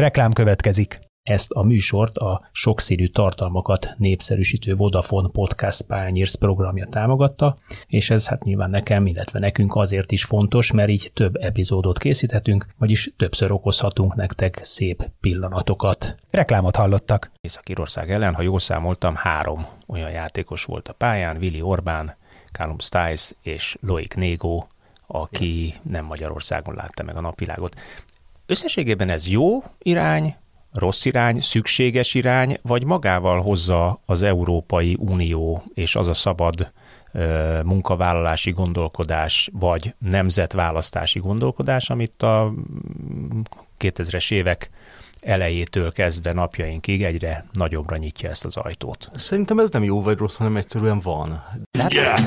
Reklám következik. Ezt a műsort a sokszínű tartalmakat népszerűsítő Vodafone Podcast Pányérsz programja támogatta, és ez hát nyilván nekem, illetve nekünk azért is fontos, mert így több epizódot készíthetünk, vagyis többször okozhatunk nektek szép pillanatokat. Reklámot hallottak. Észak-Írország ellen, ha jól számoltam, három olyan játékos volt a pályán, Willi Orbán, Callum Stiles és Loic Négo, aki nem Magyarországon látta meg a napvilágot. Összességében ez jó irány, rossz irány, szükséges irány, vagy magával hozza az Európai Unió és az a szabad ö, munkavállalási gondolkodás, vagy nemzetválasztási gondolkodás, amit a 2000-es évek elejétől kezdve napjainkig egyre nagyobbra nyitja ezt az ajtót. Szerintem ez nem jó vagy rossz, hanem egyszerűen van. Yeah.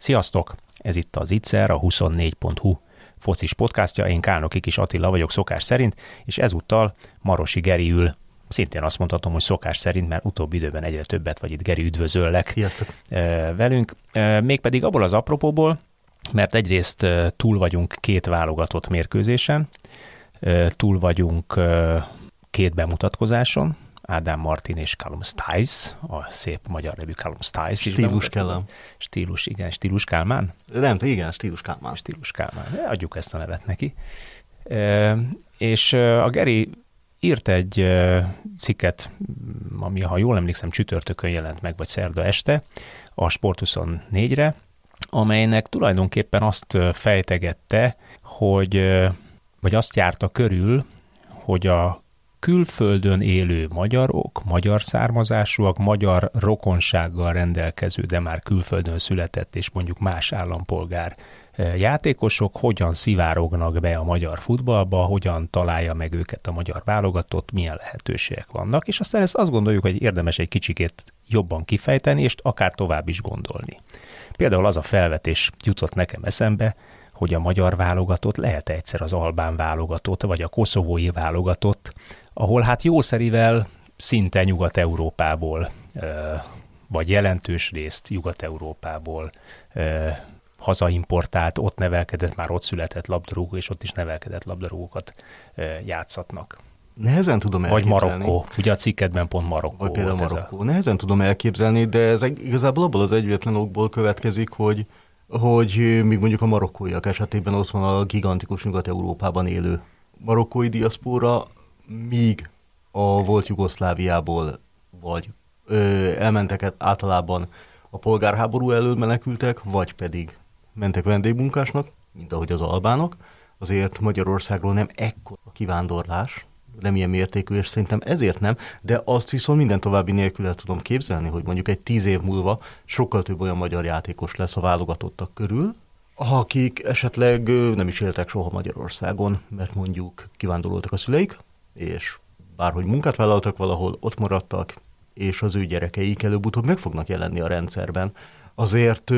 Sziasztok! Ez itt az Itzer, a 24.hu focis podcastja, én Kálnoki Kis Attila vagyok szokás szerint, és ezúttal Marosi Geri ül, szintén azt mondhatom, hogy szokás szerint, mert utóbbi időben egyre többet vagy itt Geri üdvözöllek Sziasztok. velünk, mégpedig abból az apropóból, mert egyrészt túl vagyunk két válogatott mérkőzésen, túl vagyunk két bemutatkozáson, Ádám Martin és Callum Stiles, a szép magyar nevű Callum Stiles. Stílus kellem. Stílus, igen, Stílus Kálmán? Nem, igen, Stílus Kálmán. Stílus Kálmán, adjuk ezt a nevet neki. E, és a Geri írt egy cikket, ami, ha jól emlékszem, csütörtökön jelent meg, vagy szerda este, a Sport 24-re, amelynek tulajdonképpen azt fejtegette, hogy, vagy azt járta körül, hogy a külföldön élő magyarok, magyar származásúak, magyar rokonsággal rendelkező, de már külföldön született és mondjuk más állampolgár e, játékosok hogyan szivárognak be a magyar futballba, hogyan találja meg őket a magyar válogatott, milyen lehetőségek vannak, és aztán ezt azt gondoljuk, hogy érdemes egy kicsikét jobban kifejteni, és akár tovább is gondolni. Például az a felvetés jutott nekem eszembe, hogy a magyar válogatott lehet egyszer az albán válogatott, vagy a koszovói válogatott, ahol hát jószerivel szinte Nyugat-Európából, vagy jelentős részt Nyugat-Európából hazaimportált, ott nevelkedett, már ott született labdarúgó, és ott is nevelkedett labdarúgókat játszatnak. Nehezen tudom elképzelni. Vagy Marokkó. Ugye a cikkedben pont Marokkó Vagy például Marokkó. A... Nehezen tudom elképzelni, de ez igazából abból az egyetlen okból következik, hogy hogy még mondjuk a marokkóiak esetében ott van a gigantikus Nyugat-Európában élő marokkói diaszpóra, míg a volt Jugoszláviából vagy ö, elmentek általában a polgárháború elől menekültek, vagy pedig mentek vendégmunkásnak, mint ahogy az albánok, azért Magyarországról nem ekkor a kivándorlás, nem ilyen mértékű, és szerintem ezért nem, de azt viszont minden további nélkül el tudom képzelni, hogy mondjuk egy tíz év múlva sokkal több olyan magyar játékos lesz a válogatottak körül, akik esetleg nem is éltek soha Magyarországon, mert mondjuk kivándoroltak a szüleik, és bárhogy munkát vállaltak valahol, ott maradtak, és az ő gyerekeik előbb-utóbb meg fognak jelenni a rendszerben. Azért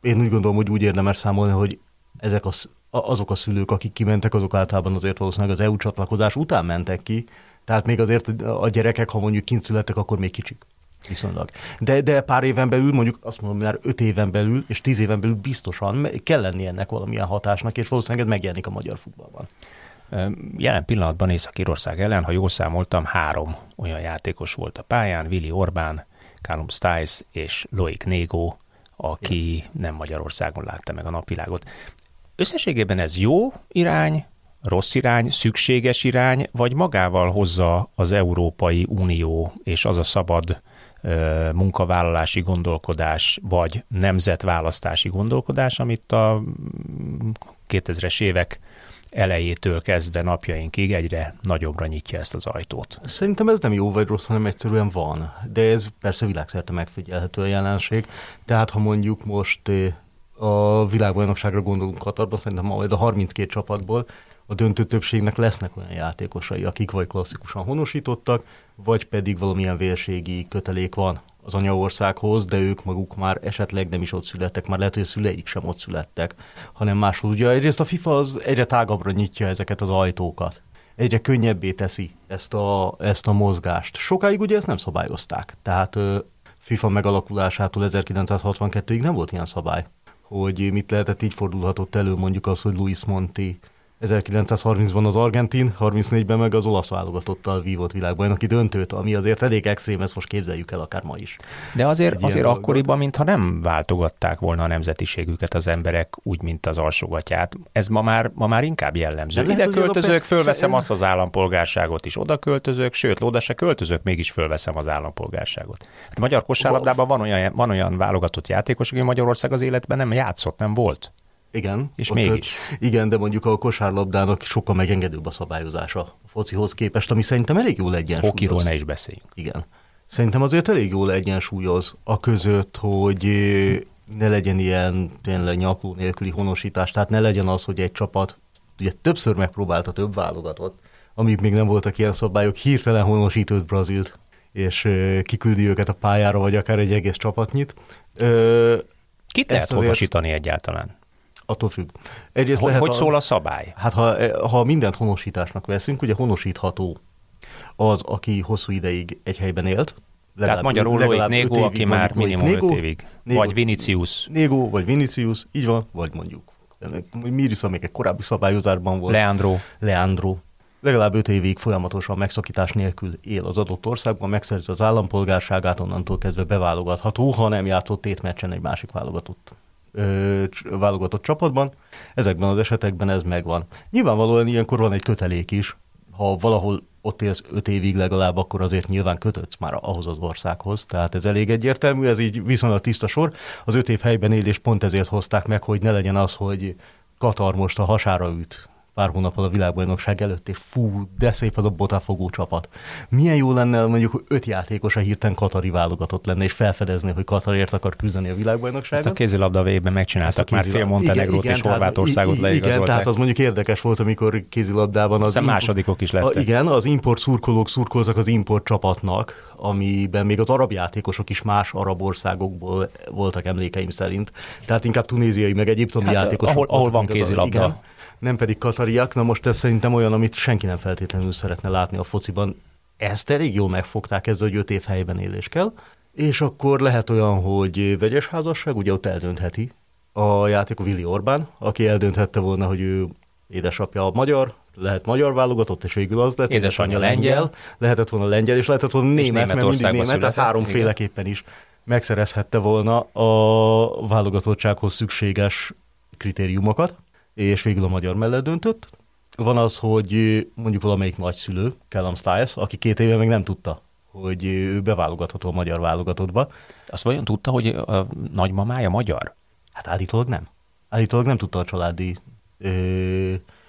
én úgy gondolom, hogy úgy érdemes számolni, hogy ezek a, azok a szülők, akik kimentek, azok általában azért valószínűleg az EU csatlakozás után mentek ki, tehát még azért a gyerekek, ha mondjuk kint születtek, akkor még kicsik. Viszonylag. De, de pár éven belül, mondjuk azt mondom, már öt éven belül és tíz éven belül biztosan kell lenni ennek valamilyen hatásnak, és valószínűleg ez megjelenik a magyar futballban. Jelen pillanatban Észak-Írország ellen, ha jól számoltam, három olyan játékos volt a pályán, Willi Orbán, Callum Stiles és Loic Négo, aki nem Magyarországon látta meg a napvilágot. Összességében ez jó irány, rossz irány, szükséges irány, vagy magával hozza az Európai Unió és az a szabad munkavállalási gondolkodás, vagy nemzetválasztási gondolkodás, amit a 2000-es évek elejétől kezdve napjainkig egyre nagyobbra nyitja ezt az ajtót. Szerintem ez nem jó vagy rossz, hanem egyszerűen van. De ez persze világszerte megfigyelhető jelenség. Tehát ha mondjuk most a világbajnokságra gondolunk Katarban, szerintem majd a 32 csapatból a döntő többségnek lesznek olyan játékosai, akik vagy klasszikusan honosítottak, vagy pedig valamilyen vérségi kötelék van az anyaországhoz, de ők maguk már esetleg nem is ott születtek, már lehet, hogy a szüleik sem ott születtek, hanem máshol. Ugye egyrészt a FIFA az egyre tágabbra nyitja ezeket az ajtókat egyre könnyebbé teszi ezt a, ezt a mozgást. Sokáig ugye ezt nem szabályozták, tehát FIFA megalakulásától 1962-ig nem volt ilyen szabály, hogy mit lehetett, így fordulhatott elő mondjuk az, hogy Luis Monti 1930-ban az argentin, 34-ben meg az olasz válogatottal vívott világbajnoki döntőt, ami azért elég extrém, ezt most képzeljük el akár ma is. De azért, azért akkoriban, mintha nem váltogatták volna a nemzetiségüket az emberek úgy, mint az alsógatját. Ez ma már, ma már inkább jellemző. Ide lehet, költözök, fölveszem azt az állampolgárságot is, oda költözök, sőt, oda se költözök, mégis fölveszem az állampolgárságot. Hát a magyar kosárlabdában van olyan, van olyan válogatott játékos, aki Magyarország az életben nem játszott, nem volt. Igen. És mégis. Igen, de mondjuk a kosárlabdának sokkal megengedőbb a szabályozása a focihoz képest, ami szerintem elég jól egyensúlyoz. Hokiról ne is beszéljünk. Igen. Szerintem azért elég jól egyensúlyoz a között, hogy ne legyen ilyen tényleg nyakló nélküli honosítás, tehát ne legyen az, hogy egy csapat ugye többször megpróbálta több válogatott, amíg még nem voltak ilyen szabályok, hirtelen honosított Brazilt, és kiküldi őket a pályára, vagy akár egy egész csapatnyit. Kit lehet honosítani egyáltalán? Attól függ. Egyrészt hogy, hogy a, szól a szabály? Hát ha, ha mindent honosításnak veszünk, ugye honosítható az, aki hosszú ideig egy helyben élt, Legalább, Tehát magyarul Loic Négó, aki már minimum Négó, 5 évig. Négó, vagy Vinicius. Négó, vagy Vinicius, így van, vagy mondjuk. Miris, amelyik egy korábbi szabályozásban volt. Leandro. Leandro. Legalább 5 évig folyamatosan megszakítás nélkül él az adott országban, megszerzi az állampolgárságát, onnantól kezdve beválogatható, ha nem játszott tétmeccsen egy másik válogatott válogatott csapatban. Ezekben az esetekben ez megvan. Nyilvánvalóan ilyenkor van egy kötelék is. Ha valahol ott élsz öt évig legalább, akkor azért nyilván kötötsz már ahhoz az országhoz. Tehát ez elég egyértelmű, ez így viszonylag tiszta sor. Az öt év helyben élés pont ezért hozták meg, hogy ne legyen az, hogy Katar most a hasára üt pár hónappal a világbajnokság előtt, és fú, de szép az a botafogó csapat. Milyen jó lenne mondjuk, hogy öt játékos a hirtelen Katari válogatott lenne, és felfedezni, hogy Katarért akar küzdeni a világbajnokságon. Ezt a kézilabda végben megcsináltak, már fél Montenegrót és Horvátországot leigazolták. Igen, tehát az mondjuk érdekes volt, amikor kézilabdában az... import, másodikok is lettek. A, igen, az import szurkolók szurkoltak az import csapatnak, amiben még az arab játékosok is más arab országokból voltak emlékeim szerint. Tehát inkább tunéziai, meg egyiptomi hát, játékosok. Ahol, ahol van kézilabda. Igen nem pedig katariak. Na most ez szerintem olyan, amit senki nem feltétlenül szeretne látni a fociban. Ezt elég jól megfogták ezzel, hogy öt év helyben élés kell. És akkor lehet olyan, hogy vegyes házasság, ugye ott eldöntheti a játék Willi Orbán, aki eldönthette volna, hogy ő édesapja a magyar, lehet magyar válogatott, és végül az lett. Édesanyja lengyel. lengyel. Lehetett volna lengyel, és lehetett volna német, mert mindig német, született, tehát háromféleképpen is megszerezhette volna a válogatottsághoz szükséges kritériumokat és végül a magyar mellett döntött. Van az, hogy mondjuk valamelyik nagyszülő, Callum Stiles, aki két éve még nem tudta, hogy ő beválogatható a magyar válogatottba. Azt vajon tudta, hogy a nagymamája magyar? Hát állítólag nem. Állítólag nem tudta a családi ö,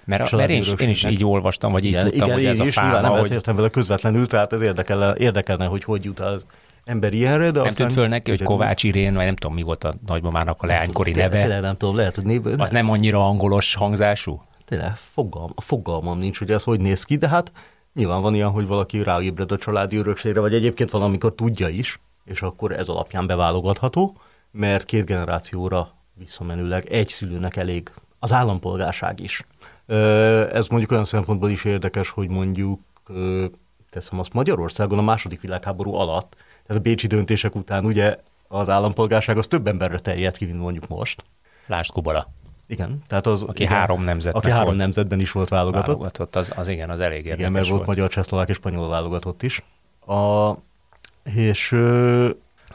mert, mert én, én is így olvastam, vagy így igen, tudtam, igen, hogy ez a fáma. Nem hogy... beszéltem vele közvetlenül, tehát ez érdekelne, érdekelne hogy hogy jut az ember ilyenre, de Nem tűnt föl neki, hogy Kovács Irén, vagy nem tudom, mi volt a nagymamának a leánykori neve. Tényleg nem tudom, lehet, hogy név... Az nem annyira angolos hangzású? Tényleg, fogalm, a fogalmam nincs, hogy ez hogy néz ki, de hát nyilván van ilyen, hogy valaki ráébred a családi örökségre, vagy egyébként valamikor tudja is, és akkor ez alapján beválogatható, mert két generációra visszamenőleg egy szülőnek elég az állampolgárság is. Ez mondjuk olyan szempontból is érdekes, hogy mondjuk teszem azt Magyarországon a második világháború alatt tehát a bécsi döntések után ugye az állampolgárság az több emberre terjedt ki, mint mondjuk most. Lásd Kubala. Igen, tehát az... Aki igen, három nemzet. Aki három volt nemzetben is volt válogatott. Válogatott, az, az igen, az elég érdekes Igen, mert volt, volt magyar, csehszlovák és spanyol válogatott is. A, és ö,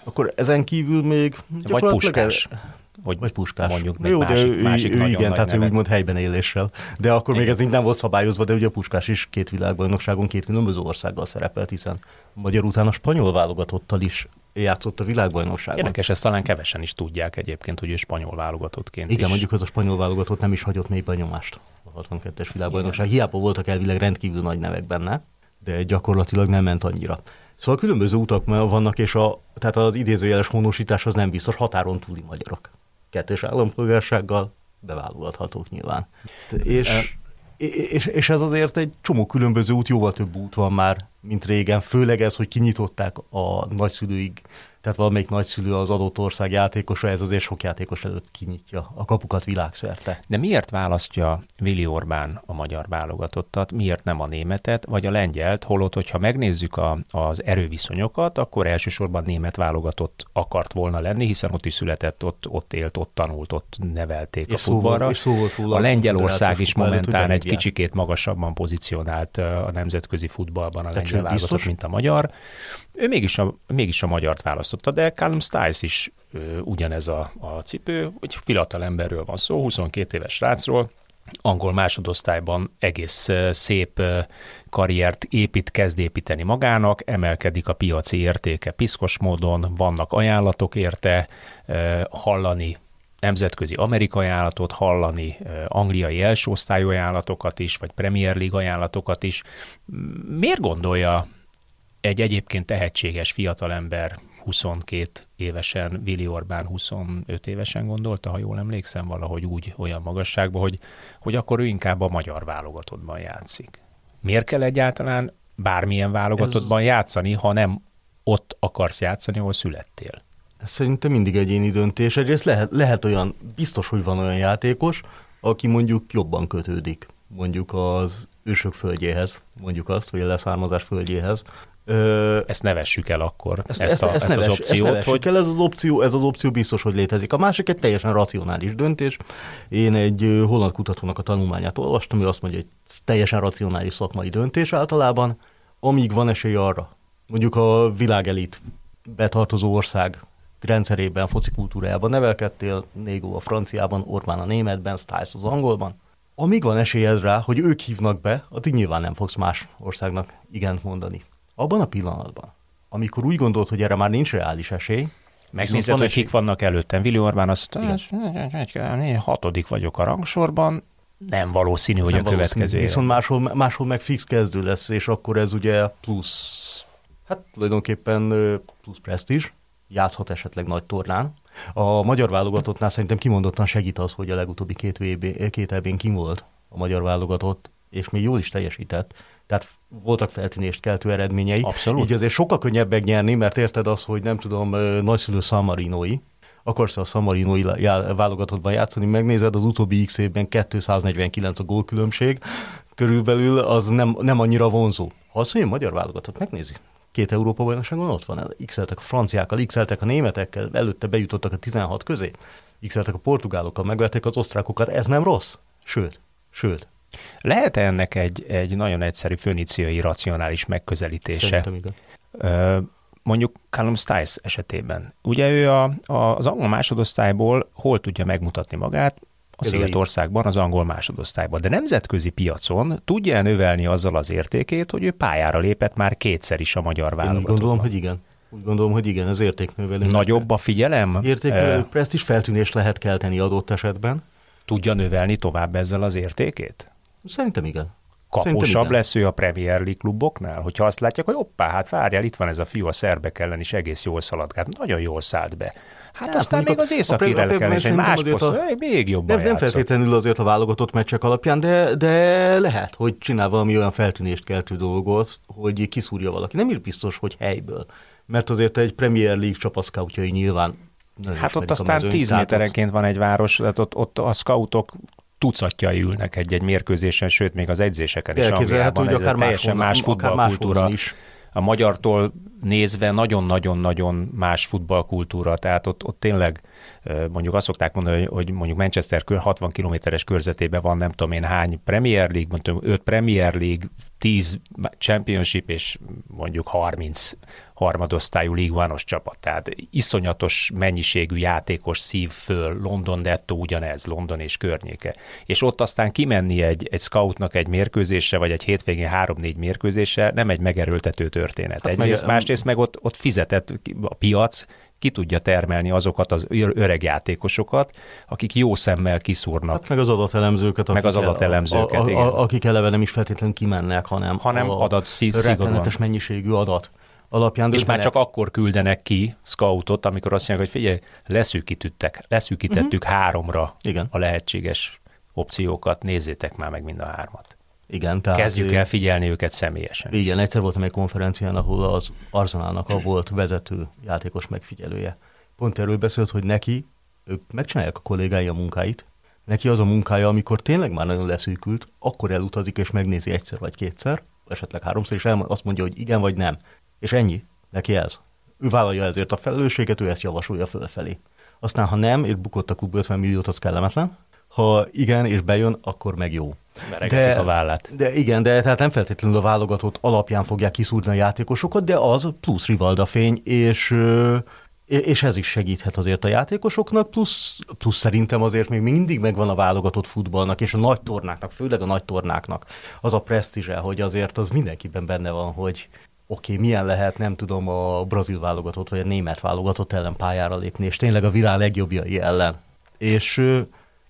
akkor ezen kívül még... Vagy puskás. Ez, vagy, vagy puskás. Mondjuk még Jó, másik, de ő, másik ő, igen, tehát ő úgymond helyben éléssel. De akkor igen. még ez így nem volt szabályozva, de ugye a puskás is két világbajnokságon két különböző országgal szerepelt, hiszen magyar után a spanyol válogatottal is játszott a világbajnokságon. Érdekes, ezt talán kevesen is tudják egyébként, hogy ő spanyol válogatottként Igen, is. mondjuk az a spanyol válogatott nem is hagyott mély benyomást a 62-es világbajnokság. Igen. Hiába voltak elvileg rendkívül nagy nevek benne, de gyakorlatilag nem ment annyira. Szóval különböző utak vannak, és a, tehát az idézőjeles honosítás az nem biztos határon túli magyarok. Kettős állampolgársággal beválogathatók nyilván. És, és, és ez azért egy csomó különböző út, jóval több út van már, mint régen, főleg ez, hogy kinyitották a nagyszülőig tehát valamelyik nagyszülő az adott ország játékosa, ez azért sok játékos előtt kinyitja a kapukat világszerte. De miért választja Vili Orbán a magyar válogatottat, miért nem a németet, vagy a lengyelt, holott, hogyha megnézzük a, az erőviszonyokat, akkor elsősorban német válogatott akart volna lenni, hiszen ott is született, ott, ott élt, ott tanult, ott nevelték és a futballra. Szó a Lengyelország is momentán egy kicsikét magasabban pozícionált a nemzetközi futballban a lengyel válogatott, mint a magyar. Ő mégis a, mégis a magyart választotta, de Callum Stiles is ö, ugyanez a, a cipő, hogy fiatal emberről van szó, 22 éves srácról, angol másodosztályban egész szép karriert épít, kezd építeni magának, emelkedik a piaci értéke piszkos módon, vannak ajánlatok érte, hallani nemzetközi amerikai ajánlatot, hallani angliai első osztályú ajánlatokat is, vagy Premier League ajánlatokat is. Miért gondolja egy egyébként tehetséges fiatalember 22 évesen, Vili Orbán 25 évesen gondolta, ha jól emlékszem, valahogy úgy olyan magasságban, hogy, hogy akkor ő inkább a magyar válogatottban játszik. Miért kell egyáltalán bármilyen válogatottban Ez... játszani, ha nem ott akarsz játszani, ahol születtél? Ez szerintem mindig egyéni döntés. Egyrészt lehet, lehet olyan, biztos, hogy van olyan játékos, aki mondjuk jobban kötődik mondjuk az ősök földjéhez, mondjuk azt, vagy a leszármazás földjéhez, Ö, ezt nevessük el akkor, ezt, ezt, a, ezt, ezt neves, az opciót. Ezt hogy... el, ez az opció, ez az opció biztos, hogy létezik. A másik egy teljesen racionális döntés. Én egy holland kutatónak a tanulmányát olvastam, ő azt mondja, hogy ez teljesen racionális szakmai döntés általában, amíg van esély arra, mondjuk a világelit betartozó ország rendszerében, foci kultúrájában nevelkedtél, Négó a franciában, Orbán a németben, Stiles az angolban, amíg van esélyed rá, hogy ők hívnak be, addig nyilván nem fogsz más országnak igent mondani. Abban a pillanatban, amikor úgy gondolt, hogy erre már nincs reális esély, Megnézed, hogy kik vannak előttem. Vili Orbán azt mondta, hatodik vagyok a rangsorban, nem valószínű, hogy nem a következő Viszont máshol, máshol meg fix kezdő lesz, és akkor ez ugye plusz, hát tulajdonképpen plusz presztízs, játszhat esetleg nagy tornán. A magyar válogatottnál szerintem kimondottan segít az, hogy a legutóbbi két, VB, két ebén kim volt a magyar válogatott, és még jól is teljesített tehát voltak feltűnést keltő eredményei. Abszolút. Így azért sokkal könnyebb megnyerni, mert érted az, hogy nem tudom, nagyszülő Samarinoi, akarsz a Samarinoi válogatottban játszani, megnézed az utóbbi x évben 249 a gólkülönbség, körülbelül az nem, nem annyira vonzó. Ha azt mondja, magyar válogatott, megnézi. Két Európa bajnokságon ott van, x a franciákkal, x a németekkel, előtte bejutottak a 16 közé, x a portugálokkal, megverték az osztrákokat, ez nem rossz. Sőt, sőt, lehet-e ennek egy, egy nagyon egyszerű föníciai racionális megközelítése? Szerintem igen. mondjuk Callum Stiles esetében. Ugye ő a, a, az angol másodosztályból hol tudja megmutatni magát? A Szigetországban, az angol másodosztályban. De nemzetközi piacon tudja növelni azzal az értékét, hogy ő pályára lépett már kétszer is a magyar válogatottban. Úgy gondolom, hogy igen. Úgy gondolom, hogy igen, ez értéknövelő. Nagyobb a figyelem? Értéknövelő, uh, presztis feltűnés lehet kelteni adott esetben. Tudja növelni tovább ezzel az értékét? Szerintem igen. Kaposabb lesz ő a Premier League kluboknál? Hogyha azt látják, hogy oppá, hát várjál, itt van ez a fiú a szerbek ellen is egész jól szaladgált, nagyon jól szállt be. Hát ja, aztán még az északi relkel is egy más poszt, a, még jobban Nem, nem feltétlenül azért a válogatott meccsek alapján, de, de lehet, hogy csinál valami olyan feltűnést keltő dolgot, hogy kiszúrja valaki. Nem is biztos, hogy helyből. Mert azért egy Premier League csapaszkautjai nyilván Hát ott aztán 10 méterenként van egy város, tehát ott, ott a scoutok tucatjai ülnek egy-egy mérkőzésen, sőt, még az edzéseken is Angliában. Ez akár teljesen más futballkultúra. Is. A magyartól nézve nagyon-nagyon-nagyon más futballkultúra, tehát ott, ott tényleg mondjuk azt szokták mondani, hogy mondjuk Manchester 60 kilométeres körzetében van nem tudom én hány Premier League, mondjuk 5 Premier League, 10 Championship és mondjuk 30 harmadosztályú One-os csapat. Tehát iszonyatos mennyiségű játékos szív föl, London Detto ugyanez, London és környéke. És ott aztán kimenni egy, egy scoutnak egy mérkőzésre, vagy egy hétvégén három-négy mérkőzésre nem egy megerőltető történet. Hát Egyrészt, meg, másrészt meg ott, ott fizetett a piac, ki tudja termelni azokat az öreg játékososokat, akik jó szemmel kiszúrnak. Hát meg az adatelemzőket. Meg az adatelemzőket, a, a, a, Akik eleve nem is feltétlenül kimennek, hanem, hanem adat rettenetes mennyiségű adat alapján És már csak akkor küldenek ki scoutot, amikor azt mondják, hogy figyelj, leszűkítettük, leszűkítettük uh-huh. háromra Igen. a lehetséges opciókat, nézzétek már meg mind a hármat. Igen, tehát Kezdjük ő- el figyelni őket személyesen. Igen, egyszer voltam egy konferencián, ahol az Arsenalnak a volt vezető játékos megfigyelője. Pont erről beszélt, hogy neki, ők megcsinálják a kollégái a munkáit, neki az a munkája, amikor tényleg már nagyon leszűkült, akkor elutazik és megnézi egyszer vagy kétszer, esetleg háromszor, és elmond, azt mondja, hogy igen vagy nem. És ennyi. Neki ez. Ő vállalja ezért a felelősséget, ő ezt javasolja fölfelé. Aztán, ha nem, és bukott a klub 50 milliót, az kellemetlen. Ha igen, és bejön, akkor meg jó. Meregetik a vállát. De igen, de tehát nem feltétlenül a válogatott alapján fogják kiszúrni a játékosokat, de az plusz Rivalda fény, és, és ez is segíthet azért a játékosoknak, plusz, plusz szerintem azért még mindig megvan a válogatott futballnak, és a nagy tornáknak, főleg a nagy tornáknak az a presztízse, hogy azért az mindenkiben benne van, hogy oké, okay, milyen lehet, nem tudom, a brazil válogatott vagy a német válogatott ellen pályára lépni, és tényleg a világ legjobbjai ellen. És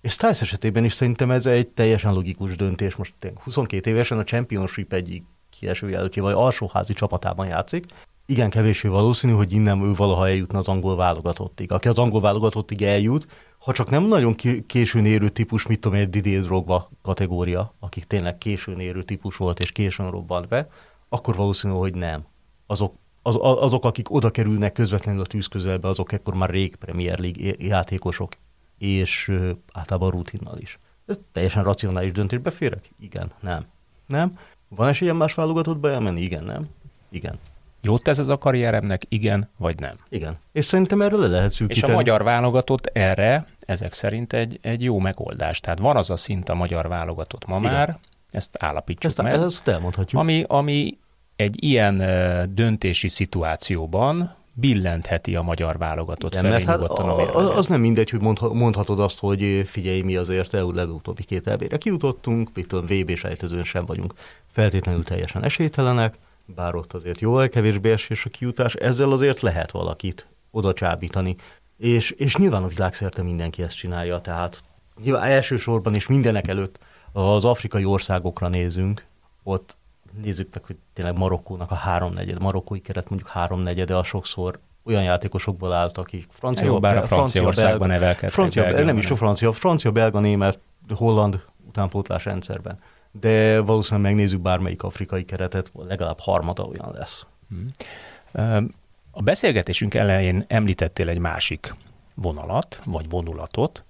és Stiles esetében is szerintem ez egy teljesen logikus döntés. Most tényleg 22 évesen a Championship egyik kieső jelöltje, vagy alsóházi csapatában játszik. Igen, kevésbé valószínű, hogy innen ő valaha eljutna az angol válogatottig. Aki az angol válogatottig eljut, ha csak nem nagyon későn érő típus, mit tudom, egy Didier Drogba kategória, akik tényleg későn érő típus volt és későn robbant be, akkor valószínű, hogy nem. Azok, az, azok, akik oda kerülnek közvetlenül a tűz közelbe, azok ekkor már rég Premier League játékosok, és általában rutinnal is. Ez teljesen racionális döntés. Beférek? Igen, nem. Nem. Van esélyem más válogatottba elmenni? Igen, nem. Igen. Jót tesz ez a karrieremnek, igen vagy nem? Igen. És szerintem erről le lehet És szűkíteni. a magyar válogatott erre, ezek szerint egy, egy jó megoldás. Tehát van az a szint a magyar válogatott ma Igen. már, ezt állapítsuk ezt, meg, ezt elmondhatjuk. ami, ami egy ilyen döntési szituációban billentheti a magyar válogatott Igen, felé mert hát a a- az nem mindegy, hogy mondha- mondhatod azt, hogy figyelj, mi azért EU legutóbbi két elbére kijutottunk, mit tudom, VB sejtezőn sem vagyunk feltétlenül teljesen esélytelenek, bár ott azért jóval kevésbé esés a kijutás, ezzel azért lehet valakit oda csábítani. És, és nyilván a világszerte mindenki ezt csinálja, tehát nyilván elsősorban és mindenek előtt az afrikai országokra nézünk, ott nézzük meg, hogy tényleg Marokkónak a háromnegyed, marokkói keret mondjuk háromnegyede, a sokszor olyan játékosokból állt, akik francia, Jó, bár a Franciaországban belga- nevelkedtek. francia, Belgiumban nem is a francia, francia, belga, német, holland utánpótlás rendszerben. De valószínűleg megnézzük bármelyik afrikai keretet, legalább harmada olyan lesz. Ö, A beszélgetésünk elején említettél egy másik vonalat, vagy vonulatot,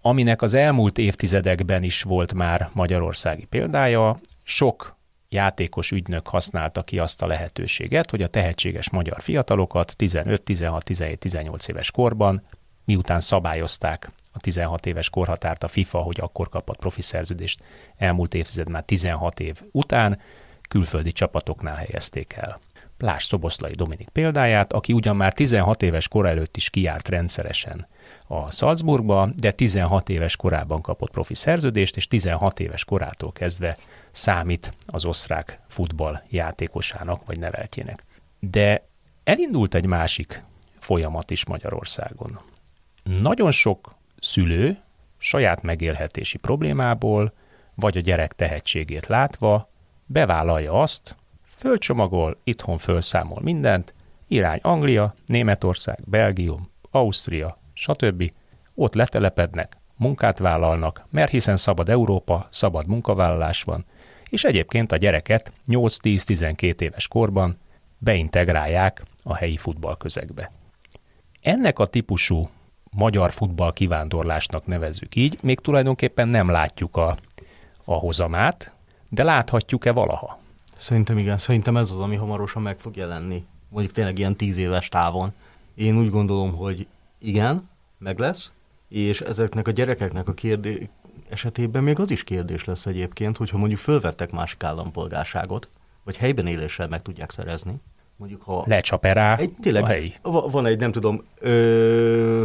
aminek az elmúlt évtizedekben is volt már magyarországi példája. Sok játékos ügynök használta ki azt a lehetőséget, hogy a tehetséges magyar fiatalokat 15, 16, 17, 18 éves korban, miután szabályozták a 16 éves korhatárt a FIFA, hogy akkor kapott profi szerződést, elmúlt évtized már 16 év után, külföldi csapatoknál helyezték el. Lásd Szoboszlai Dominik példáját, aki ugyan már 16 éves kor előtt is kiárt rendszeresen a Salzburgba, de 16 éves korában kapott profi szerződést, és 16 éves korától kezdve számít az osztrák futball játékosának vagy neveltjének. De elindult egy másik folyamat is Magyarországon. Nagyon sok szülő saját megélhetési problémából, vagy a gyerek tehetségét látva bevállalja azt, fölcsomagol, itthon fölszámol mindent, irány Anglia, Németország, Belgium, Ausztria, stb. Ott letelepednek, munkát vállalnak, mert hiszen szabad Európa, szabad munkavállalás van, és egyébként a gyereket 8-10-12 éves korban beintegrálják a helyi futballközegbe. Ennek a típusú magyar futball kivándorlásnak nevezzük így, még tulajdonképpen nem látjuk a, a hozamát, de láthatjuk-e valaha? Szerintem igen, szerintem ez az, ami hamarosan meg fog jelenni. Mondjuk tényleg ilyen tíz éves távon. Én úgy gondolom, hogy igen, meg lesz, és ezeknek a gyerekeknek a kérdé esetében még az is kérdés lesz egyébként, hogyha mondjuk fölvettek másik állampolgárságot, vagy helyben éléssel meg tudják szerezni. Mondjuk ha Lecsap-e rá egy, tényleg, a helyi? va- van egy, nem tudom, ö,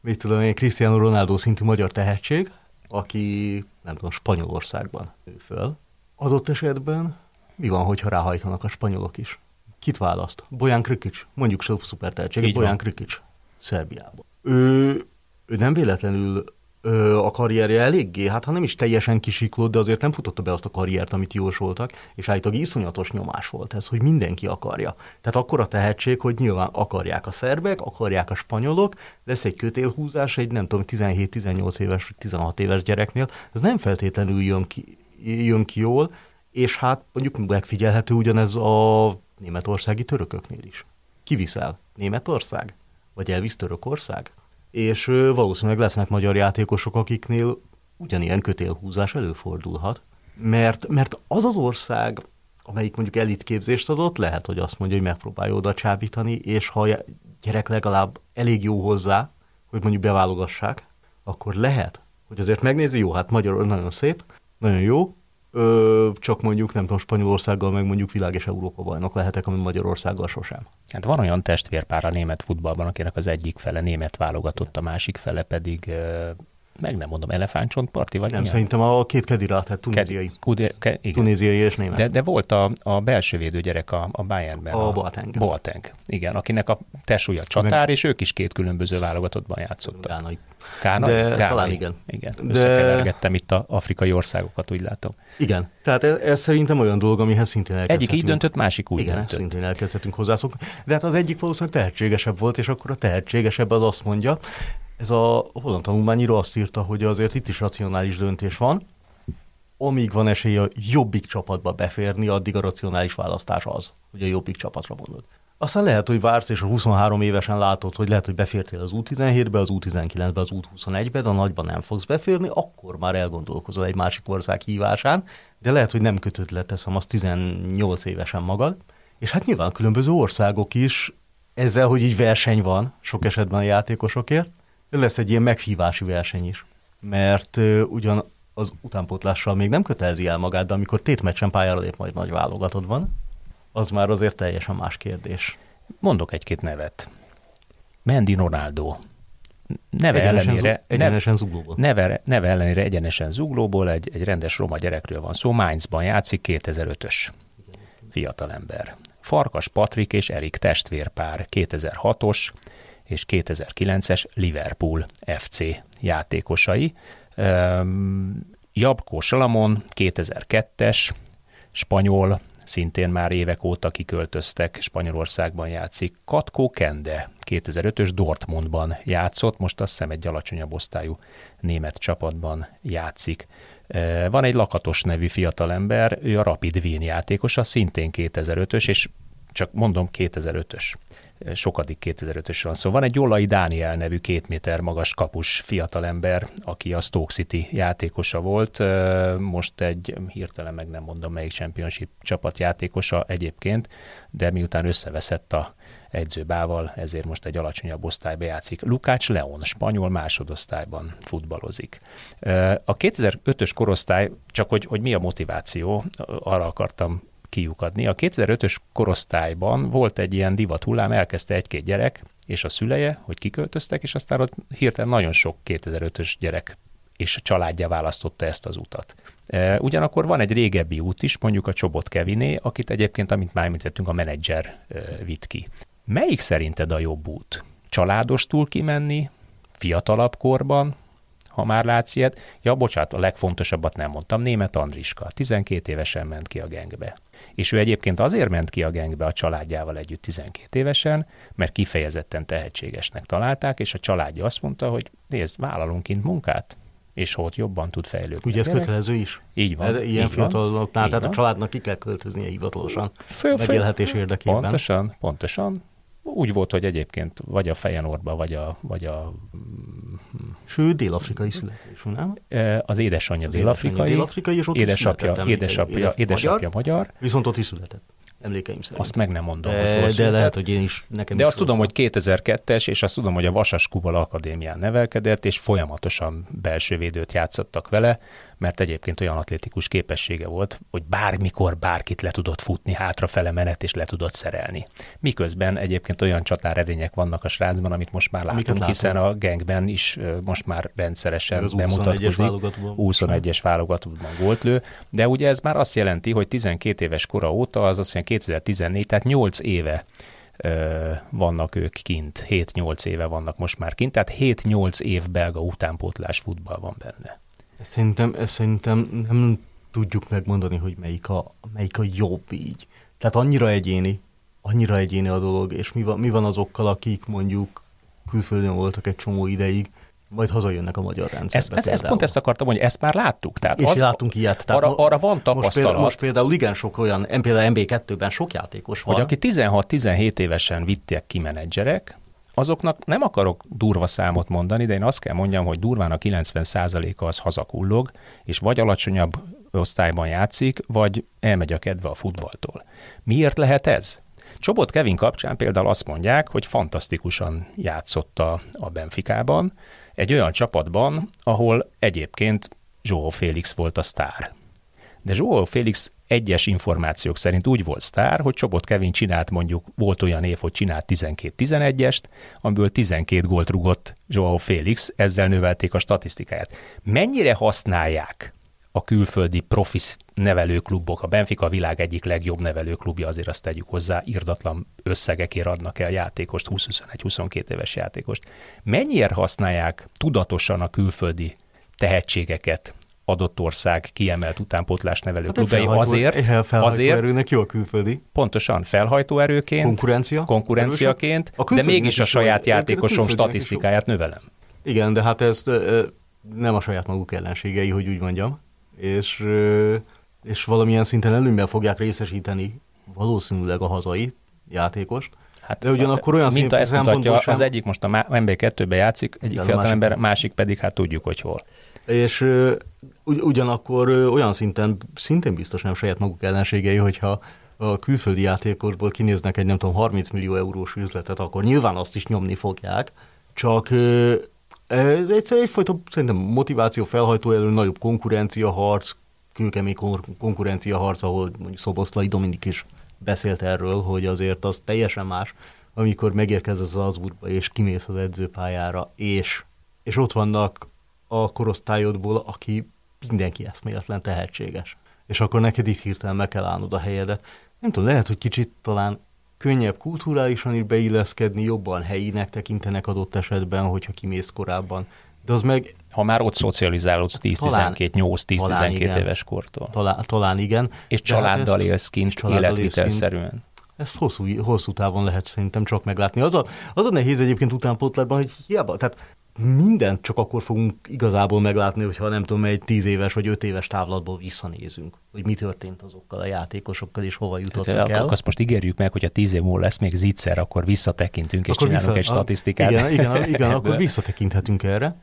mit tudom én, Cristiano Ronaldo szintű magyar tehetség, aki, nem tudom, Spanyolországban nő föl. Adott esetben mi van, hogyha ráhajtanak a spanyolok is? Kit választ? Bojan Krikic, mondjuk szuper tehetség, Bojan. Krikic, Szerbiában. Ő, ő nem véletlenül ö, a karrierje eléggé, hát ha nem is teljesen kisiklott, de azért nem futotta be azt a karriert, amit jósoltak, és állítólag iszonyatos nyomás volt ez, hogy mindenki akarja. Tehát akkor a tehetség, hogy nyilván akarják a szerbek, akarják a spanyolok, lesz egy kötélhúzás, egy nem tudom, 17-18 éves vagy 16 éves gyereknél, ez nem feltétlenül jön ki, jön ki jól, és hát mondjuk megfigyelhető ugyanez a németországi törököknél is. Kiviszel? Németország? Vagy elvisz Törökország? és valószínűleg lesznek magyar játékosok, akiknél ugyanilyen kötélhúzás előfordulhat, mert, mert az az ország, amelyik mondjuk elitképzést adott, lehet, hogy azt mondja, hogy megpróbálja oda csábítani, és ha a gyerek legalább elég jó hozzá, hogy mondjuk beválogassák, akkor lehet, hogy azért megnézi, jó, hát magyar nagyon szép, nagyon jó, ö, csak mondjuk, nem tudom, Spanyolországgal, meg mondjuk világ és Európa bajnok lehetek, ami Magyarországgal sosem. Hát van olyan testvérpár a német futballban, akinek az egyik fele német válogatott, a másik fele pedig meg nem mondom, elefántcsontparti, vagy Nem, milyen? szerintem a két kedirát, tehát tunéziai. Ked, ke, igen. Tunéziai és német. De, de volt a, a belső védő gyerek a, a Bayernben. A Boateng. Boateng, igen, akinek a tesója csatár, Meg... és ők is két különböző válogatottban játszottak. Gánai. Kána? De Gánai. talán igen. Igen, De- összekevergettem itt a afrikai országokat, úgy látom. Igen, tehát ez, ez szerintem olyan dolog, amihez szintén elkezdhetünk. Egyik így döntött, másik úgy Igen, döntött. szintén elkezdhetünk hozzászokni. De hát az egyik valószínűleg tehetségesebb volt, és akkor a tehetségesebb az azt mondja, ez a holland tanulmányíró azt írta, hogy azért itt is racionális döntés van, amíg van esély a jobbik csapatba beférni, addig a racionális választás az, hogy a jobbik csapatra mondod. Aztán lehet, hogy vársz, és a 23 évesen látod, hogy lehet, hogy befértél az U17-be, az U19-be, az U21-be, de a nagyban nem fogsz beférni, akkor már elgondolkozol egy másik ország hívásán, de lehet, hogy nem kötöd le, teszem azt 18 évesen magad. És hát nyilván különböző országok is ezzel, hogy így verseny van sok esetben a játékosokért, lesz egy ilyen meghívási verseny is. Mert ugyan az utánpótlással még nem kötelezi el magát, de amikor tétmeccsen pályára lép majd nagy válogatod van, az már azért teljesen más kérdés. Mondok egy-két nevet. Mendi Ronaldo. Neve Egyenesen, ellenére, zu- egyenesen zuglóból. neve, neve ellenére egyenesen zuglóból egy, egy rendes roma gyerekről van szó. Mainzban játszik 2005-ös fiatalember. Farkas Patrik és Erik testvérpár 2006-os és 2009-es Liverpool FC játékosai. Üm, Jabko Salamon 2002-es, spanyol, szintén már évek óta kiköltöztek, Spanyolországban játszik. Katko Kende 2005-ös Dortmundban játszott, most azt hiszem egy alacsonyabb osztályú német csapatban játszik. E, Van egy Lakatos nevű fiatalember, ő a Rapid Wien játékosa, szintén 2005-ös, és csak mondom 2005-ös sokadik 2005-ös van. Szóval van egy Jolai Dániel nevű két méter magas kapus fiatalember, aki a Stoke City játékosa volt, most egy hirtelen meg nem mondom melyik championship csapat játékosa egyébként, de miután összeveszett a edzőbával, ezért most egy alacsonyabb osztályba játszik. Lukács Leon, spanyol másodosztályban futballozik. A 2005-ös korosztály, csak hogy, hogy mi a motiváció, arra akartam kiukadni. A 2005-ös korosztályban volt egy ilyen divat hullám, elkezdte egy-két gyerek és a szüleje, hogy kiköltöztek, és aztán ott hirtelen nagyon sok 2005-ös gyerek és a családja választotta ezt az utat. Ugyanakkor van egy régebbi út is, mondjuk a Csobot Keviné, akit egyébként, amit már említettünk, a menedzser vitt ki. Melyik szerinted a jobb út? Családostul kimenni, fiatalabb korban, ha már látsz ilyet. Ja, bocsánat, a legfontosabbat nem mondtam, német Andriska, 12 évesen ment ki a gengbe. És ő egyébként azért ment ki a gengbe a családjával együtt 12 évesen, mert kifejezetten tehetségesnek találták, és a családja azt mondta, hogy nézd, vállalunk kint munkát, és ott jobban tud fejlődni. Ugye ez kötelező is? Így van. Ez ilyen fiataloknál, tehát van. a családnak ki kell költöznie hivatalosan. Föl, megélhetés érdekében. Pontosan, pontosan. Úgy volt, hogy egyébként vagy a Fejenorba, vagy a, vagy a Sőt, dél-afrikai születésű, nem? az édesanyja Az dél-afrikai, dél-afrikai, és ott is édesapja, emlékeim- édesapja, édes- édesapja magyar, magyar, viszont ott is született. Emlékeim szerint. azt meg nem mondom, hogy de, hol de lehet, hogy én is, nekem De is azt tudom, hogy 2002-es, és azt tudom, hogy a Vasas Kubal Akadémián nevelkedett, és folyamatosan belsővédőt játszottak vele, mert egyébként olyan atlétikus képessége volt, hogy bármikor bárkit le tudott futni, hátrafele menet, és le tudott szerelni. Miközben egyébként olyan csatáredények vannak a srácban, amit most már látunk, látunk. hiszen a gangben is most már rendszeresen Az U21-es bemutatkozik. válogatottban. 21-es válogatottban góltlő, de ugye ez már azt jelenti, hogy 12 éves kora óta, az azt mondja 2014, tehát 8 éve vannak ők kint, 7-8 éve vannak most már kint, tehát 7-8 év belga utánpótlás futball van benne. Szerintem, szerintem nem tudjuk megmondani, hogy melyik a, melyik a jobb így. Tehát annyira egyéni, annyira egyéni a dolog, és mi van, mi van azokkal, akik mondjuk külföldön voltak egy csomó ideig, majd hazajönnek a magyar rendszerbe. Ez, ez, ez pont ezt akartam, hogy ezt már láttuk. Tehát és az, látunk ilyet. Tehát arra, arra van tapasztalat. Most például, most például igen sok olyan, például MB2-ben sok játékos van. Hogy aki 16-17 évesen vitték ki menedzserek, azoknak nem akarok durva számot mondani, de én azt kell mondjam, hogy durván a 90%-a az hazakullog, és vagy alacsonyabb osztályban játszik, vagy elmegy a kedve a futballtól. Miért lehet ez? Csobot Kevin kapcsán például azt mondják, hogy fantasztikusan játszott a, Benficában, egy olyan csapatban, ahol egyébként Joao Félix volt a sztár. De Joao Félix egyes információk szerint úgy volt sztár, hogy Csobot Kevin csinált mondjuk, volt olyan év, hogy csinált 12-11-est, amiből 12 gólt rugott Joao Félix, ezzel növelték a statisztikáját. Mennyire használják a külföldi profis nevelőklubok, a Benfica a világ egyik legjobb nevelőklubja, azért azt tegyük hozzá, irdatlan összegekért adnak el játékost, 20-21-22 éves játékost. Mennyire használják tudatosan a külföldi tehetségeket adott ország kiemelt utánpótlás nevelőklubjai hát azért, azért, erőnek jó a külföldi. Pontosan, felhajtó erőként, konkurencia, konkurenciaként, de mégis a saját játékosom statisztikáját növelem. Igen, de hát ez nem a saját maguk ellenségei, hogy úgy mondjam és, és valamilyen szinten előnyben fogják részesíteni valószínűleg a hazai játékost. Hát, de ugyanakkor olyan mint ezt mutatja, sem... az egyik most a MB2-be játszik, egyik fiatal ember, másik pedig hát tudjuk, hogy hol. És ugy, ugyanakkor olyan szinten, szintén biztos nem saját maguk ellenségei, hogyha a külföldi játékosból kinéznek egy nem tudom 30 millió eurós üzletet, akkor nyilván azt is nyomni fogják, csak ez egyszerűen egyfajta szerintem motiváció felhajtó elő, nagyobb konkurencia harc, kőkemény konkurencia harc, ahol mondjuk Szoboszlai Dominik is beszélt erről, hogy azért az teljesen más, amikor megérkez az Azurba, és kimész az edzőpályára, és, és ott vannak a korosztályodból, aki mindenki eszméletlen tehetséges. És akkor neked itt hirtelen meg kell állnod a helyedet. Nem tudom, lehet, hogy kicsit talán könnyebb kulturálisan is beilleszkedni, jobban helyinek tekintenek adott esetben, hogyha kimész korábban. De az meg... Ha már ott szocializálódsz 10-12, 8-10-12 éves kortól. Talán, talán igen. És családdal hát élsz kint, életvitelszerűen. Ezt hosszú, hosszú távon lehet szerintem csak meglátni. Az a, az a nehéz egyébként utánpótlásban, hogy hiába, tehát mindent csak akkor fogunk igazából meglátni, hogyha nem tudom, egy tíz éves vagy öt éves távlatból visszanézünk, hogy mi történt azokkal a játékosokkal, és hova jutottak Tehát, el. Azt most ígérjük meg, hogy a tíz év múlva lesz még zicser, akkor visszatekintünk, és akkor csinálunk vissza, egy statisztikát. Igen, igen, igen akkor visszatekinthetünk erre.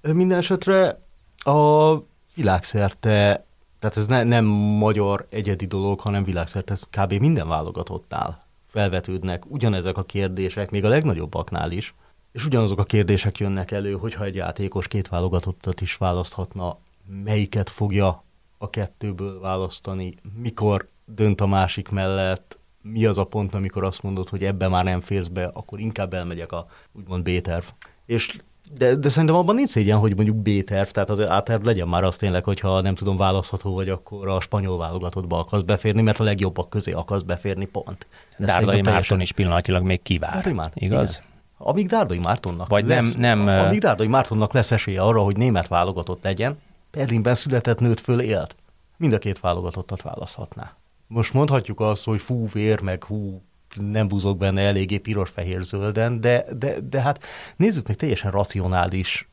Minden esetre a világszerte, tehát ez ne, nem magyar egyedi dolog, hanem világszerte, ez kb. minden válogatottál felvetődnek ugyanezek a kérdések, még a legnagyobbaknál is, és ugyanazok a kérdések jönnek elő, hogyha egy játékos két válogatottat is választhatna, melyiket fogja a kettőből választani, mikor dönt a másik mellett, mi az a pont, amikor azt mondod, hogy ebbe már nem férsz be, akkor inkább elmegyek a úgymond B-terv. És de, de szerintem abban nincs szégyen, hogy mondjuk B-terv, tehát az A-terv legyen már az tényleg, hogyha nem tudom, választható vagy, akkor a spanyol válogatottba akarsz beférni, mert a legjobbak közé akarsz beférni, pont. Dárdai Márton is pillanatilag még kivár, Márton, igaz? Igen amíg Dárdai Mártonnak Vagy lesz, nem, nem, amíg Dárdai Mártonnak lesz esélye arra, hogy német válogatott legyen, Berlinben született nőtt föl élt. Mind a két válogatottat választhatná. Most mondhatjuk azt, hogy fú, vér, meg hú, nem búzok benne eléggé piros-fehér-zölden, de, de, de hát nézzük meg teljesen racionális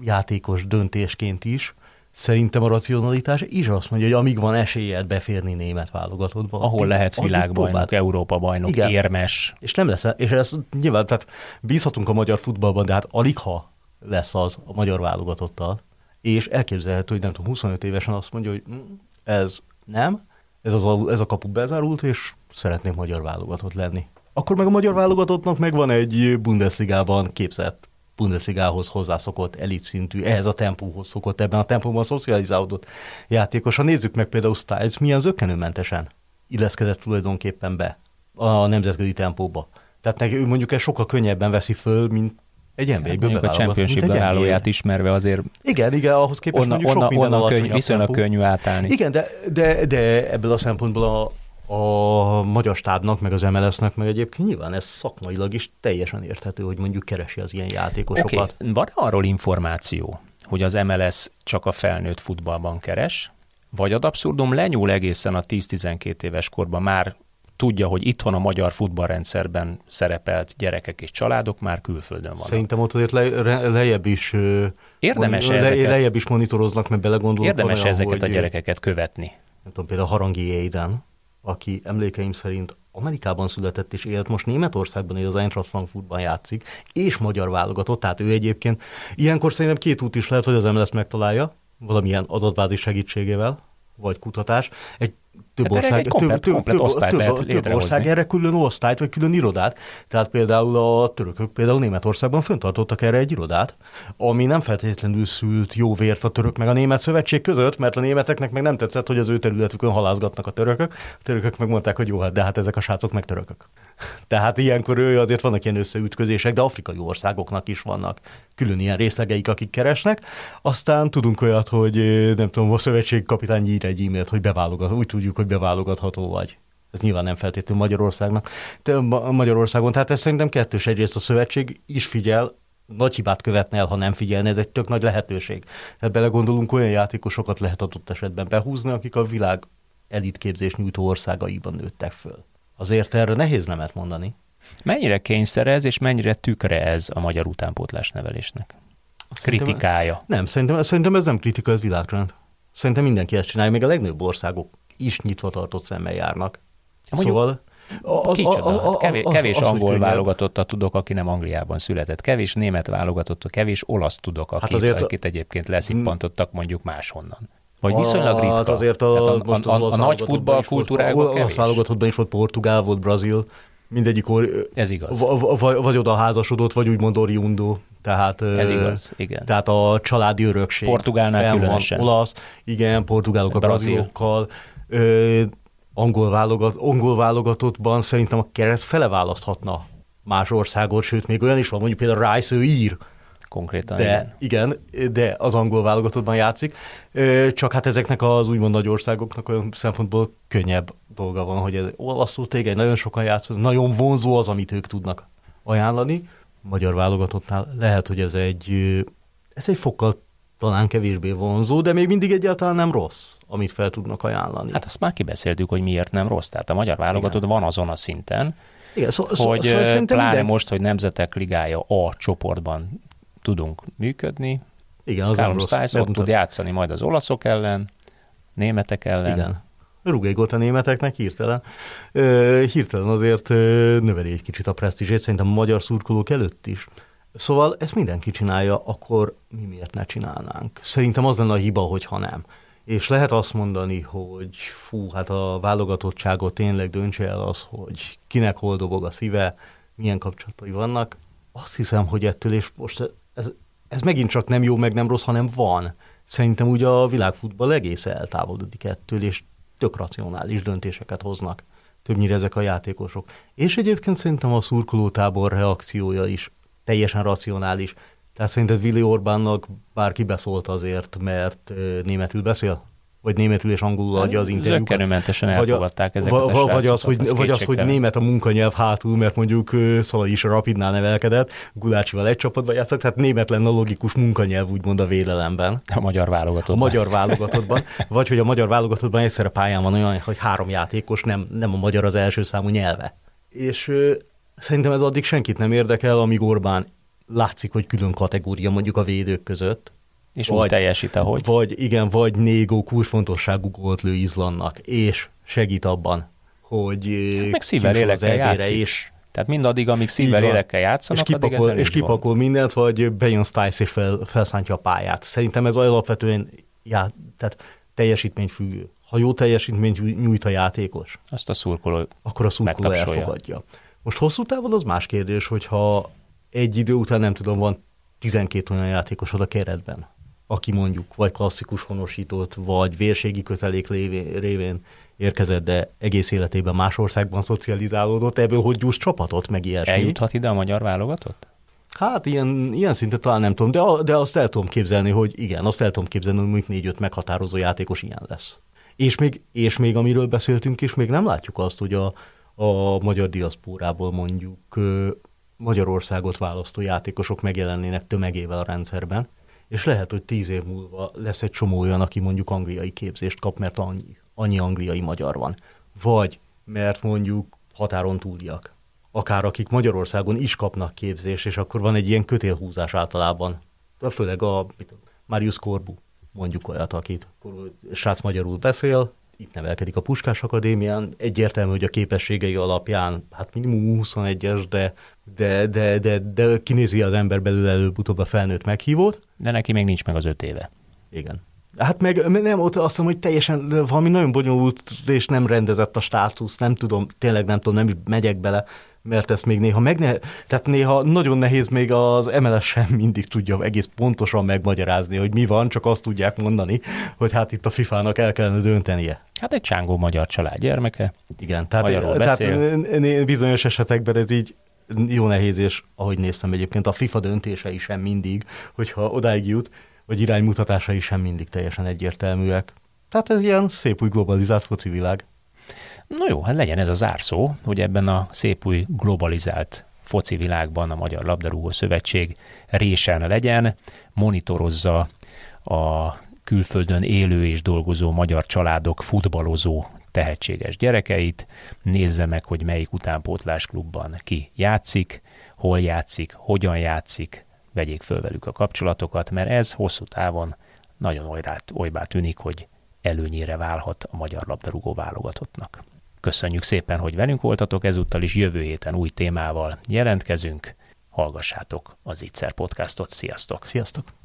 játékos döntésként is, Szerintem a racionalitás is azt mondja, hogy amíg van esélyed beférni német válogatottba. Ahol lehetsz világbajnok, Európa bajnok, Igen. érmes. És nem lesz, és ez nyilván, tehát bízhatunk a magyar futballban, de hát alig ha lesz az a magyar válogatottal, és elképzelhető, hogy nem tudom, 25 évesen azt mondja, hogy mm, ez nem, ez, az a, ez a kapu bezárult, és szeretnék magyar válogatott lenni. Akkor meg a magyar válogatottnak megvan egy Bundesligában képzett Bundesligához hozzászokott, elitszintű, ehhez a tempóhoz szokott ebben a tempóban szocializálódott játékos. Ha nézzük meg például Styles, milyen zökkenőmentesen illeszkedett tulajdonképpen be a nemzetközi tempóba. Tehát neki ő mondjuk egy sokkal könnyebben veszi föl, mint egy nba hát a Championship darálóját ismerve azért... Igen, igen, ahhoz képest onna, mondjuk onna, sok minden onnan könny, viszonylag könnyű átállni. Igen, de, de, de ebből a szempontból a, a magyar stábnak, meg az MLS-nek, meg egyébként nyilván ez szakmailag is teljesen érthető, hogy mondjuk keresi az ilyen játékosokat. Okay. Van arról információ, hogy az MLS csak a felnőtt futballban keres, vagy ad abszurdum lenyúl egészen a 10-12 éves korban már tudja, hogy itthon a magyar futballrendszerben szerepelt gyerekek és családok már külföldön vannak. Szerintem ott azért le, lejjebb is Érdemes le, ezeket, lejjebb is monitoroznak, mert belegondolnak. Érdemes olyan, ezeket hogy, a gyerekeket követni. Nem tudom, például Harangi Éden, aki emlékeim szerint Amerikában született és élt, most Németországban él, az Eintracht Frankfurtban játszik, és magyar válogatott, tehát ő egyébként ilyenkor szerintem két út is lehet, hogy az MLS megtalálja, valamilyen adatbázis segítségével, vagy kutatás. Egy több hát ország, komplet, több, komplet több, több, több ország erre külön osztályt, vagy külön irodát. Tehát például a törökök például Németországban föntartottak erre egy irodát, ami nem feltétlenül szült jó vért a török meg a német szövetség között, mert a németeknek meg nem tetszett, hogy az ő területükön halázgatnak a törökök. A törökök megmondták, hogy jó, hát de hát ezek a srácok meg törökök. Tehát ilyenkor ő azért vannak ilyen összeütközések, de afrikai országoknak is vannak külön ilyen részlegeik, akik keresnek. Aztán tudunk olyat, hogy nem tudom, a szövetség kapitány ír egy e-mailt, hogy beválogat, úgy tudjuk, hogy beválogatható vagy. Ez nyilván nem feltétlenül Magyarországnak. De Magyarországon, tehát ez szerintem kettős. Egyrészt a szövetség is figyel, nagy hibát követne el, ha nem figyelne, ez egy tök nagy lehetőség. Tehát belegondolunk, olyan játékosokat lehet adott esetben behúzni, akik a világ elitképzés nyújtó országaiban nőttek föl. Azért erre nehéz nemet mondani. Mennyire kényszer ez, és mennyire tükre ez a magyar utánpótlás nevelésnek? Szerintem, Kritikája. Nem, szerintem, szerintem ez nem kritika, ez világrend. Szerintem mindenki ezt csinálja, még a legnagyobb országok is nyitva tartott szemmel járnak. Mondjuk, szóval... Az, Kicsoda, a, a, a, kevés, kevés az, angol válogatottat tudok, aki nem Angliában született. Kevés német válogatottat, kevés olasz tudok, akit, hát azért, akit egyébként leszippantottak mondjuk máshonnan. Vagy viszonylag ritka. Hát azért a, a, most a, a, a nagy futballkultúrákban kevés. Az válogatottban is volt Portugál, volt Brazil, mindegyik or, Ez igaz. Vagy, vagy oda házasodott, vagy úgymond oriundo. Tehát, Ez igaz, igen. Tehát a családi örökség. Portugálnál különösen. Van olasz, igen, portugálok a brazilokkal. Ö, angol, válogat, angol válogatottban szerintem a keret fele választhatna más országot, sőt, még olyan is van, mondjuk például Rice, ő ír, konkrétan. De, igen. igen, de az angol válogatottban játszik. Csak hát ezeknek az úgymond nagy országoknak olyan szempontból könnyebb dolga van, hogy ez olaszul téged nagyon sokan játszott, nagyon vonzó az, amit ők tudnak ajánlani. Magyar válogatottnál lehet, hogy ez egy, ez egy fokkal talán kevésbé vonzó, de még mindig egyáltalán nem rossz, amit fel tudnak ajánlani. Hát azt már kibeszéltük, hogy miért nem rossz. Tehát a magyar válogatott van azon a szinten, igen, szó, hogy szó, szó, pláne minden... most, hogy nemzetek ligája A csoportban tudunk működni. Igen, az Callum Stiles ott tud játszani majd az olaszok ellen, németek ellen. Igen. Egy a németeknek hirtelen. Ö, hirtelen azért ö, növeli egy kicsit a presztízsét, szerintem a magyar szurkolók előtt is. Szóval ezt mindenki csinálja, akkor mi miért ne csinálnánk? Szerintem az lenne a hiba, hogyha nem. És lehet azt mondani, hogy fú, hát a válogatottságot tényleg döntse el az, hogy kinek hol dobog a szíve, milyen kapcsolatai vannak. Azt hiszem, hogy ettől, és most ez, ez megint csak nem jó, meg nem rossz, hanem van. Szerintem ugye a világfutball egész eltávolodik ettől, és tök racionális döntéseket hoznak többnyire ezek a játékosok. És egyébként szerintem a szurkolótábor reakciója is teljesen racionális. Tehát szerinted Willi Orbánnak bárki beszólt azért, mert németül beszél? Vagy németül és angolul adja az interjúkat. Zöggenőmentesen elfogadták ezeket vagy, a vagy az, hogy, az vagy az, hogy német a munkanyelv hátul, mert mondjuk Szala is a Rapidnál nevelkedett, Gulácsival egy csapatban játszott, tehát német lenne a logikus munkanyelv, úgymond a vélelemben. A magyar válogatottban. A magyar válogatottban. vagy hogy a magyar válogatottban egyszerre pályán van olyan, hogy három játékos, nem, nem a magyar az első számú nyelve. És ö, szerintem ez addig senkit nem érdekel, amíg Orbán látszik, hogy külön kategória mondjuk a védők között, és vagy, úgy teljesít, ahogy. Vagy igen, vagy Négó kulcsfontosságú gólt lő Izlandnak, és segít abban, hogy hát meg szívvel élekkel játszik. És tehát mindaddig, amíg szívvel élekkel játszanak, és kipakol, addig És kipakol van. mindent, vagy bejön Stiles és fel, felszántja a pályát. Szerintem ez alapvetően já, tehát teljesítményfüggő. Ha jó teljesítményt nyújt a játékos, azt a szurkoló akkor a szurkoló elfogadja. Most hosszú távon az más kérdés, hogyha egy idő után nem tudom, van 12 olyan játékosod a keretben, aki mondjuk vagy klasszikus honosított, vagy vérségi kötelék lévén, révén érkezett, de egész életében más országban szocializálódott, ebből hogy gyújts csapatot, meg ilyesmi. Eljuthat ide a magyar válogatott? Hát ilyen, ilyen szinten talán nem tudom, de, de azt el tudom képzelni, hogy igen, azt el tudom képzelni, hogy mondjuk négy-öt meghatározó játékos ilyen lesz. És még, és még amiről beszéltünk is, még nem látjuk azt, hogy a, a magyar diaszpórából mondjuk Magyarországot választó játékosok megjelennének tömegével a rendszerben, és lehet, hogy tíz év múlva lesz egy csomó olyan, aki mondjuk angliai képzést kap, mert annyi, annyi angliai magyar van. Vagy mert mondjuk határon túliak. Akár akik Magyarországon is kapnak képzést, és akkor van egy ilyen kötélhúzás általában. Főleg a Marius Korbu, mondjuk olyat, akit srác magyarul beszél, itt nevelkedik a Puskás Akadémián, egyértelmű, hogy a képességei alapján, hát minimum 21-es, de, de, de, de, de kinézi az ember belül előbb-utóbb a felnőtt meghívót. De neki még nincs meg az öt éve. Igen. Hát meg nem, ott azt mondom, hogy teljesen valami nagyon bonyolult és nem rendezett a státusz, nem tudom, tényleg nem tudom, nem is megyek bele, mert ezt még néha megne... Tehát néha nagyon nehéz még az MLS sem mindig tudja egész pontosan megmagyarázni, hogy mi van, csak azt tudják mondani, hogy hát itt a FIFA-nak el kellene döntenie. Hát egy csángó magyar család gyermeke. Igen, tehát, tehát bizonyos esetekben ez így jó nehéz, és ahogy néztem egyébként, a FIFA döntései sem mindig, hogyha odáig jut, vagy iránymutatásai sem mindig teljesen egyértelműek. Tehát ez ilyen szép új globalizált foci világ. No jó, hát legyen ez a zárszó, hogy ebben a szép új globalizált foci világban a Magyar Labdarúgó Szövetség résen legyen, monitorozza a külföldön élő és dolgozó magyar családok futballozó tehetséges gyerekeit, nézze meg, hogy melyik utánpótlás klubban ki játszik, hol játszik, hogyan játszik, vegyék föl velük a kapcsolatokat, mert ez hosszú távon nagyon olyrát, olybá tűnik, hogy előnyére válhat a magyar labdarúgó válogatottnak. Köszönjük szépen, hogy velünk voltatok, ezúttal is jövő héten új témával jelentkezünk. Hallgassátok az Ittszer podcastot, sziasztok! Sziasztok!